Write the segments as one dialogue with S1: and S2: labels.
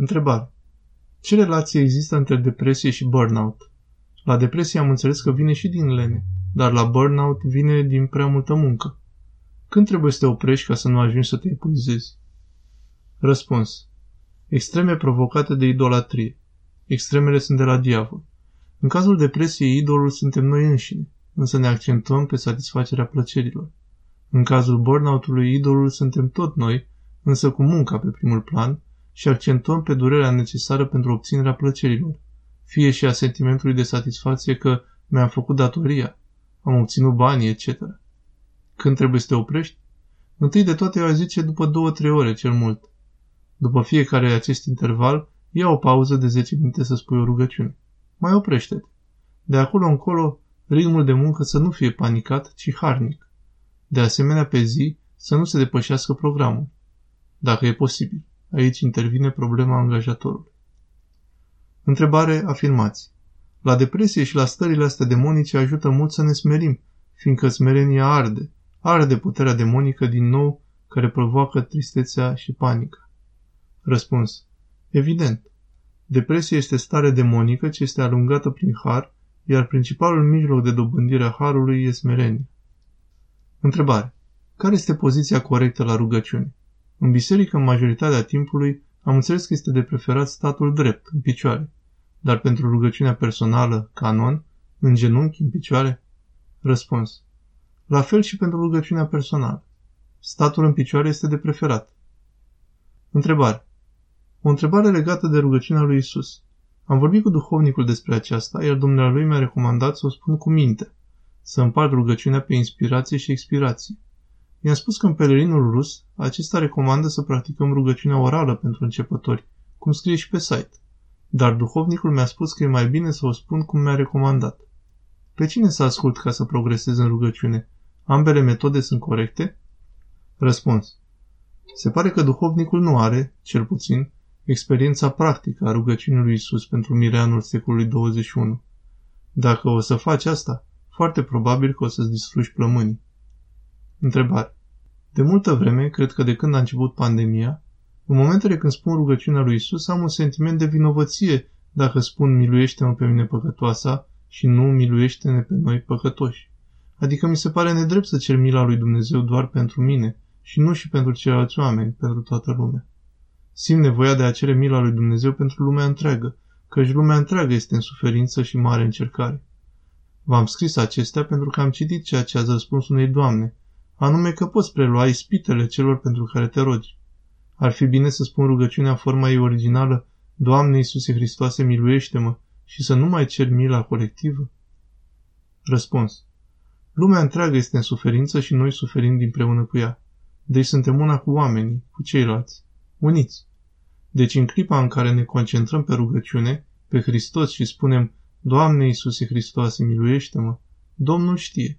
S1: Întrebare. Ce relație există între depresie și burnout? La depresie am înțeles că vine și din lene, dar la burnout vine din prea multă muncă. Când trebuie să te oprești ca să nu ajungi să te epuizezi? Răspuns. Extreme provocate de idolatrie. Extremele sunt de la diavol. În cazul depresiei, idolul suntem noi înșine, însă ne accentuăm pe satisfacerea plăcerilor. În cazul burnout-ului, idolul suntem tot noi, însă cu munca pe primul plan și accentuăm pe durerea necesară pentru obținerea plăcerilor, fie și a sentimentului de satisfacție că mi-am făcut datoria, am obținut banii, etc. Când trebuie să te oprești? Întâi de toate eu zice după două-trei ore cel mult. După fiecare acest interval, ia o pauză de 10 minute să spui o rugăciune. Mai oprește-te. De acolo încolo, ritmul de muncă să nu fie panicat, ci harnic. De asemenea, pe zi, să nu se depășească programul. Dacă e posibil. Aici intervine problema angajatorului. Întrebare, afirmați. La depresie și la stările astea demonice ajută mult să ne smerim, fiindcă smerenia arde, arde puterea demonică din nou care provoacă tristețea și panica. Răspuns. Evident. Depresia este stare demonică ce este alungată prin har, iar principalul mijloc de dobândire a harului este smerenie. Întrebare. Care este poziția corectă la rugăciune? În biserică, în majoritatea timpului, am înțeles că este de preferat statul drept, în picioare. Dar pentru rugăciunea personală, canon, în genunchi, în picioare? Răspuns. La fel și pentru rugăciunea personală. Statul în picioare este de preferat. Întrebare. O întrebare legată de rugăciunea lui Isus. Am vorbit cu duhovnicul despre aceasta, iar dumnealui mi-a recomandat să o spun cu minte, să împart rugăciunea pe inspirație și expirație. I-am spus că în pelerinul rus, acesta recomandă să practicăm rugăciunea orală pentru începători, cum scrie și pe site. Dar duhovnicul mi-a spus că e mai bine să o spun cum mi-a recomandat. Pe cine să ascult ca să progresez în rugăciune? Ambele metode sunt corecte? Răspuns. Se pare că duhovnicul nu are, cel puțin, experiența practică a rugăciunii lui Isus pentru mireanul secolului 21. Dacă o să faci asta, foarte probabil că o să-ți distrugi plămânii. Întrebare. De multă vreme, cred că de când a început pandemia, în momentele când spun rugăciunea lui Isus, am un sentiment de vinovăție dacă spun miluiește-mă pe mine păcătoasa și nu miluiește-ne pe noi păcătoși. Adică mi se pare nedrept să cer mila lui Dumnezeu doar pentru mine și nu și pentru ceilalți oameni, pentru toată lumea. Simt nevoia de a cere mila lui Dumnezeu pentru lumea întreagă, căci lumea întreagă este în suferință și mare încercare. V-am scris acestea pentru că am citit ceea ce ați răspuns unei doamne, anume că poți prelua ispitele celor pentru care te rogi. Ar fi bine să spun rugăciunea forma ei originală, Doamne Iisuse Hristoase, miluiește-mă, și să nu mai cer mila colectivă? Răspuns. Lumea întreagă este în suferință și noi suferim împreună cu ea. Deci suntem una cu oamenii, cu ceilalți, uniți. Deci în clipa în care ne concentrăm pe rugăciune, pe Hristos și spunem, Doamne Iisuse Hristoase, miluiește-mă, Domnul știe.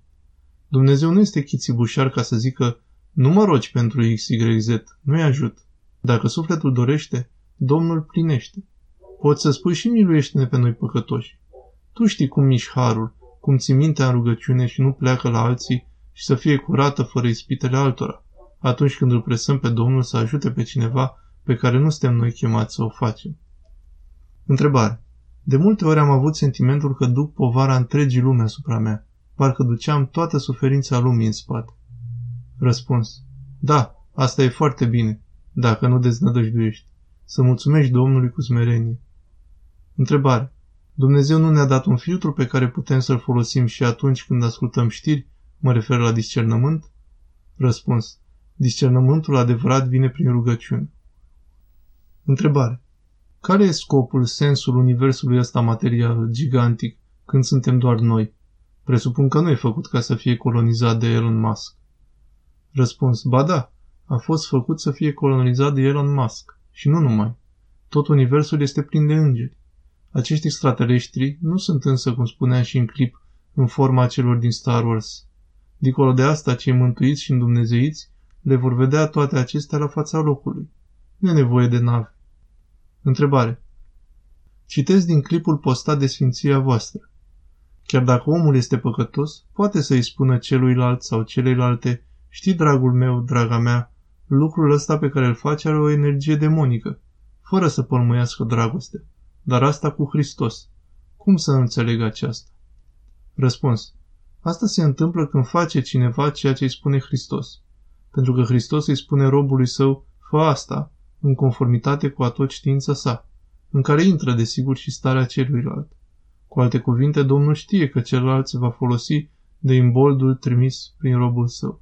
S1: Dumnezeu nu este chițibușar ca să zică, nu mă rogi pentru XYZ, nu-i ajut. Dacă sufletul dorește, Domnul plinește. Poți să spui și miluiește-ne pe noi păcătoși. Tu știi cum miști harul, cum ți mintea în rugăciune și nu pleacă la alții și să fie curată fără ispitele altora, atunci când îl presăm pe Domnul să ajute pe cineva pe care nu suntem noi chemați să o facem. Întrebare. De multe ori am avut sentimentul că duc povara întregii lume asupra mea. Parcă duceam toată suferința lumii în spate. Răspuns. Da, asta e foarte bine, dacă nu deznădăjduiești. Să mulțumești Domnului cu smerenie. Întrebare. Dumnezeu nu ne-a dat un filtru pe care putem să-l folosim și atunci când ascultăm știri? Mă refer la discernământ? Răspuns. Discernământul adevărat vine prin rugăciune. Întrebare. Care e scopul, sensul universului ăsta material, gigantic, când suntem doar noi? Presupun că nu e făcut ca să fie colonizat de Elon Musk. Răspuns. Ba da, a fost făcut să fie colonizat de Elon Musk. Și nu numai. Tot universul este plin de îngeri. Acești extraterestri nu sunt însă, cum spunea și în clip, în forma celor din Star Wars. Dincolo de asta, cei mântuiți și îndumnezeiți le vor vedea toate acestea la fața locului. Nu e nevoie de nave. Întrebare. Citesc din clipul postat de sfinția voastră. Chiar dacă omul este păcătos, poate să-i spună celuilalt sau celeilalte, știi, dragul meu, draga mea, lucrul ăsta pe care îl faci are o energie demonică. fără să pălmuiască dragoste, dar asta cu Hristos. Cum să înțeleg aceasta? Răspuns. Asta se întâmplă când face cineva ceea ce îi spune Hristos. Pentru că Hristos îi spune robului său, fă asta, în conformitate cu atot știința sa, în care intră, desigur, și starea celuilalt. Cu alte cuvinte, Domnul știe că celălalt se va folosi de imboldul trimis prin robul său.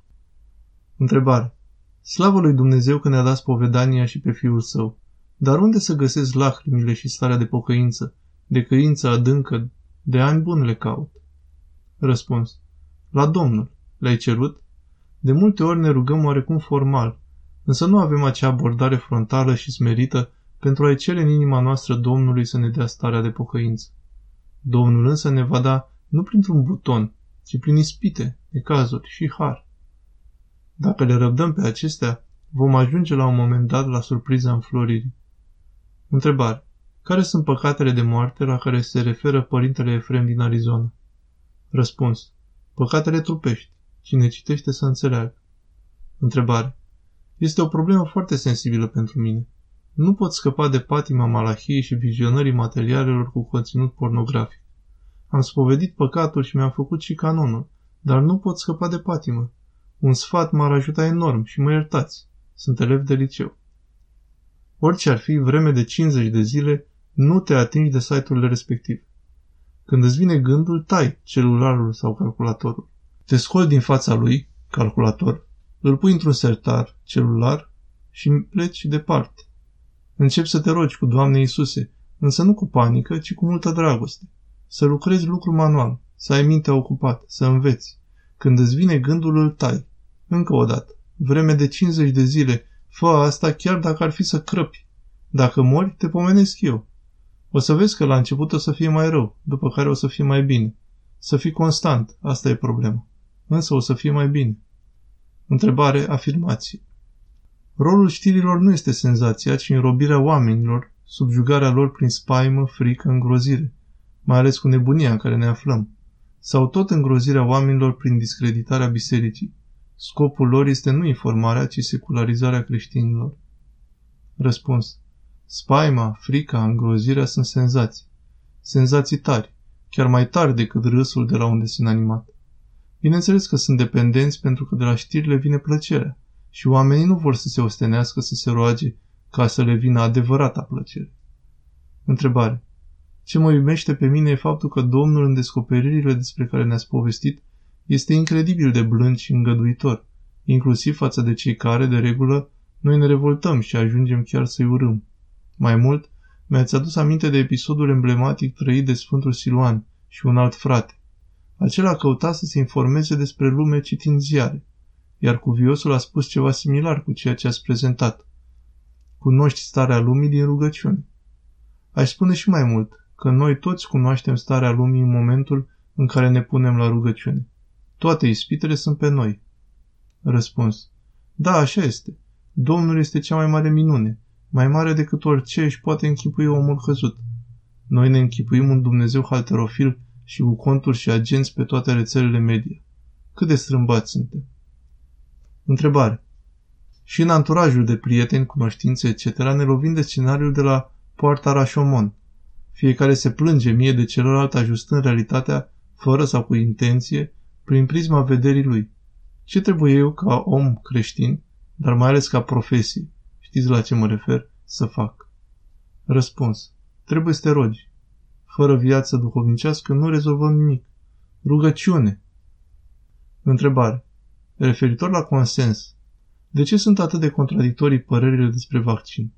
S1: Întrebare. Slavă lui Dumnezeu că ne-a dat spovedania și pe Fiul Său. Dar unde să găsesc lacrimile și starea de pocăință, de căință adâncă, de ani buni le caut? Răspuns. La Domnul. Le-ai cerut? De multe ori ne rugăm oarecum formal, însă nu avem acea abordare frontală și smerită pentru a-i cere în inima noastră Domnului să ne dea starea de pocăință. Domnul însă ne va da nu printr-un buton, ci prin ispite, necazuri și har. Dacă le răbdăm pe acestea, vom ajunge la un moment dat la surpriza înfloririi. Întrebare. Care sunt păcatele de moarte la care se referă părintele Efrem din Arizona? Răspuns. Păcatele trupești. Cine citește să înțeleagă. Întrebare. Este o problemă foarte sensibilă pentru mine. Nu pot scăpa de patima malahiei și vizionării materialelor cu conținut pornografic. Am spovedit păcatul și mi-am făcut și canonul, dar nu pot scăpa de patimă. Un sfat m-ar ajuta enorm și mă iertați. Sunt elev de liceu. Orice ar fi, vreme de 50 de zile, nu te atingi de site-urile respective. Când îți vine gândul, tai celularul sau calculatorul. Te scoli din fața lui, calculator, îl pui într-un sertar, celular, și pleci departe. Încep să te rogi cu Doamne Iisuse, însă nu cu panică, ci cu multă dragoste. Să lucrezi lucru manual, să ai mintea ocupată, să înveți. Când îți vine gândul, îl tai. Încă o dată, vreme de 50 de zile, fă asta chiar dacă ar fi să crăpi. Dacă mori, te pomenesc eu. O să vezi că la început o să fie mai rău, după care o să fie mai bine. Să fii constant, asta e problema. Însă o să fie mai bine. Întrebare, afirmație. Rolul știrilor nu este senzația, ci înrobirea oamenilor, subjugarea lor prin spaimă, frică, îngrozire, mai ales cu nebunia în care ne aflăm, sau tot îngrozirea oamenilor prin discreditarea bisericii. Scopul lor este nu informarea, ci secularizarea creștinilor. Răspuns. Spaima, frica, îngrozirea sunt senzații. Senzații tari, chiar mai tari decât râsul de la unde sunt animat. Bineînțeles că sunt dependenți pentru că de la știrile vine plăcerea și oamenii nu vor să se ostenească să se roage ca să le vină adevărata plăcere. Întrebare. Ce mă iubește pe mine e faptul că Domnul în descoperirile despre care ne-ați povestit este incredibil de blând și îngăduitor, inclusiv față de cei care, de regulă, noi ne revoltăm și ajungem chiar să-i urâm. Mai mult, mi-ați adus aminte de episodul emblematic trăit de Sfântul Siluan și un alt frate. Acela căuta să se informeze despre lume citind ziare, iar cuviosul a spus ceva similar cu ceea ce ați prezentat. Cunoști starea lumii din rugăciune. Aș spune și mai mult, că noi toți cunoaștem starea lumii în momentul în care ne punem la rugăciune. Toate ispitele sunt pe noi. Răspuns. Da, așa este. Domnul este cea mai mare minune, mai mare decât orice își poate închipui omul căzut. Noi ne închipuim un Dumnezeu halterofil și cu conturi și agenți pe toate rețelele media. Cât de strâmbați suntem? Întrebare. Și în anturajul de prieteni, cunoștințe, etc. ne lovim de scenariul de la poarta Rashomon. Fiecare se plânge mie de celălalt ajustând realitatea, fără sau cu intenție, prin prisma vederii lui. Ce trebuie eu, ca om creștin, dar mai ales ca profesie, știți la ce mă refer, să fac? Răspuns. Trebuie să te rogi. Fără viață duhovnicească nu rezolvăm nimic. Rugăciune. Întrebare. Referitor la consens, de ce sunt atât de contradictorii părerile despre vaccin?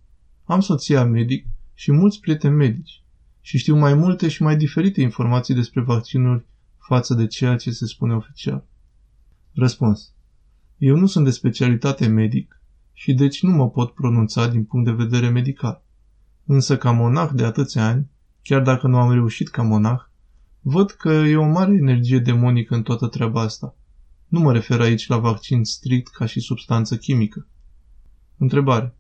S1: Am soția medic și mulți prieteni medici și știu mai multe și mai diferite informații despre vaccinuri față de ceea ce se spune oficial. Răspuns. Eu nu sunt de specialitate medic și deci nu mă pot pronunța din punct de vedere medical. Însă ca monah de atâția ani, chiar dacă nu am reușit ca monah, văd că e o mare energie demonică în toată treaba asta. Nu mă refer aici la vaccin strict ca și substanță chimică. Întrebare.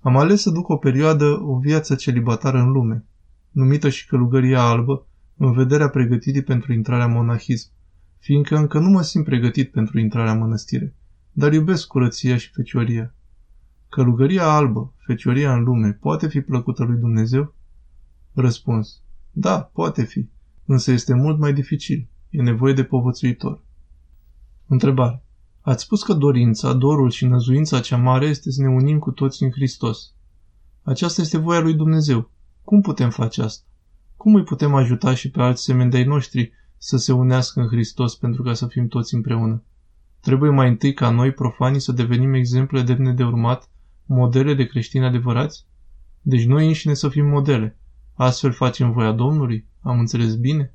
S1: Am ales să duc o perioadă o viață celibatară în lume, numită și călugăria albă, în vederea pregătirii pentru intrarea în monahism, fiindcă încă nu mă simt pregătit pentru intrarea în mănăstire, dar iubesc curăția și fecioria. Călugăria albă, fecioria în lume, poate fi plăcută lui Dumnezeu? Răspuns. Da, poate fi, însă este mult mai dificil. E nevoie de povățuitor. Întrebare. Ați spus că dorința, dorul și năzuința cea mare este să ne unim cu toți în Hristos. Aceasta este voia lui Dumnezeu. Cum putem face asta? Cum îi putem ajuta și pe alți semeni de noștri să se unească în Hristos pentru ca să fim toți împreună? Trebuie mai întâi ca noi, profanii, să devenim exemple demne de urmat, modele de creștini adevărați? Deci noi înșine să fim modele. Astfel facem voia Domnului? Am înțeles bine?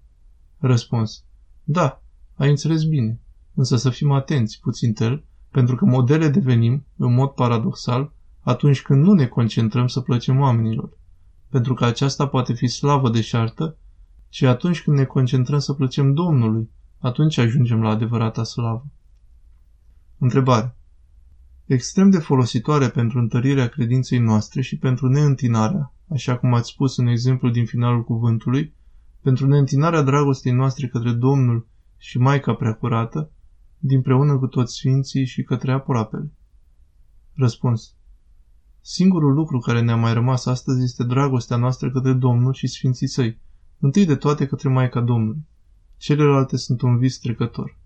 S1: Răspuns. Da, ai înțeles bine. Însă să fim atenți puțin tel, pentru că modele devenim, în mod paradoxal, atunci când nu ne concentrăm să plăcem oamenilor. Pentru că aceasta poate fi slavă deșartă, ci atunci când ne concentrăm să plăcem Domnului, atunci ajungem la adevărata slavă. Întrebare. Extrem de folositoare pentru întărirea credinței noastre și pentru neîntinarea, așa cum ați spus în exemplu din finalul cuvântului, pentru neîntinarea dragostei noastre către Domnul și Maica Preacurată, dinpreună cu toți sfinții și către aproapele. Răspuns. Singurul lucru care ne-a mai rămas astăzi este dragostea noastră către Domnul și sfinții săi, întâi de toate către Maica Domnului. Celelalte sunt un vis trecător.